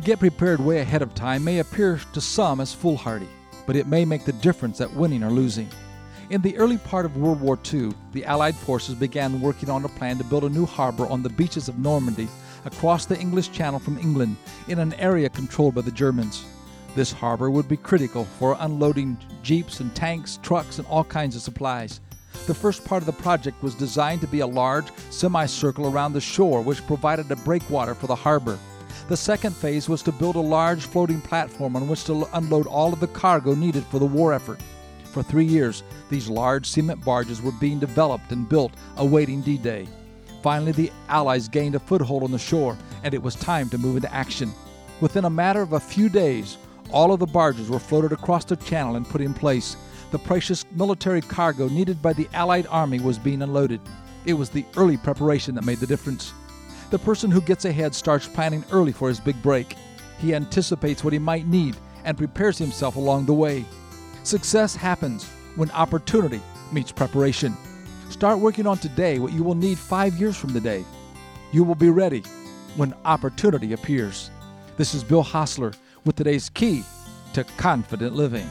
get prepared way ahead of time may appear to some as foolhardy, but it may make the difference at winning or losing. In the early part of World War II, the Allied forces began working on a plan to build a new harbor on the beaches of Normandy across the English Channel from England in an area controlled by the Germans. This harbor would be critical for unloading jeeps and tanks, trucks, and all kinds of supplies. The first part of the project was designed to be a large semicircle around the shore, which provided a breakwater for the harbor. The second phase was to build a large floating platform on which to unload all of the cargo needed for the war effort. For three years, these large cement barges were being developed and built, awaiting D Day. Finally, the Allies gained a foothold on the shore, and it was time to move into action. Within a matter of a few days, all of the barges were floated across the channel and put in place. The precious military cargo needed by the Allied army was being unloaded. It was the early preparation that made the difference. The person who gets ahead starts planning early for his big break. He anticipates what he might need and prepares himself along the way. Success happens when opportunity meets preparation. Start working on today what you will need five years from today. You will be ready when opportunity appears. This is Bill Hostler with today's key to confident living.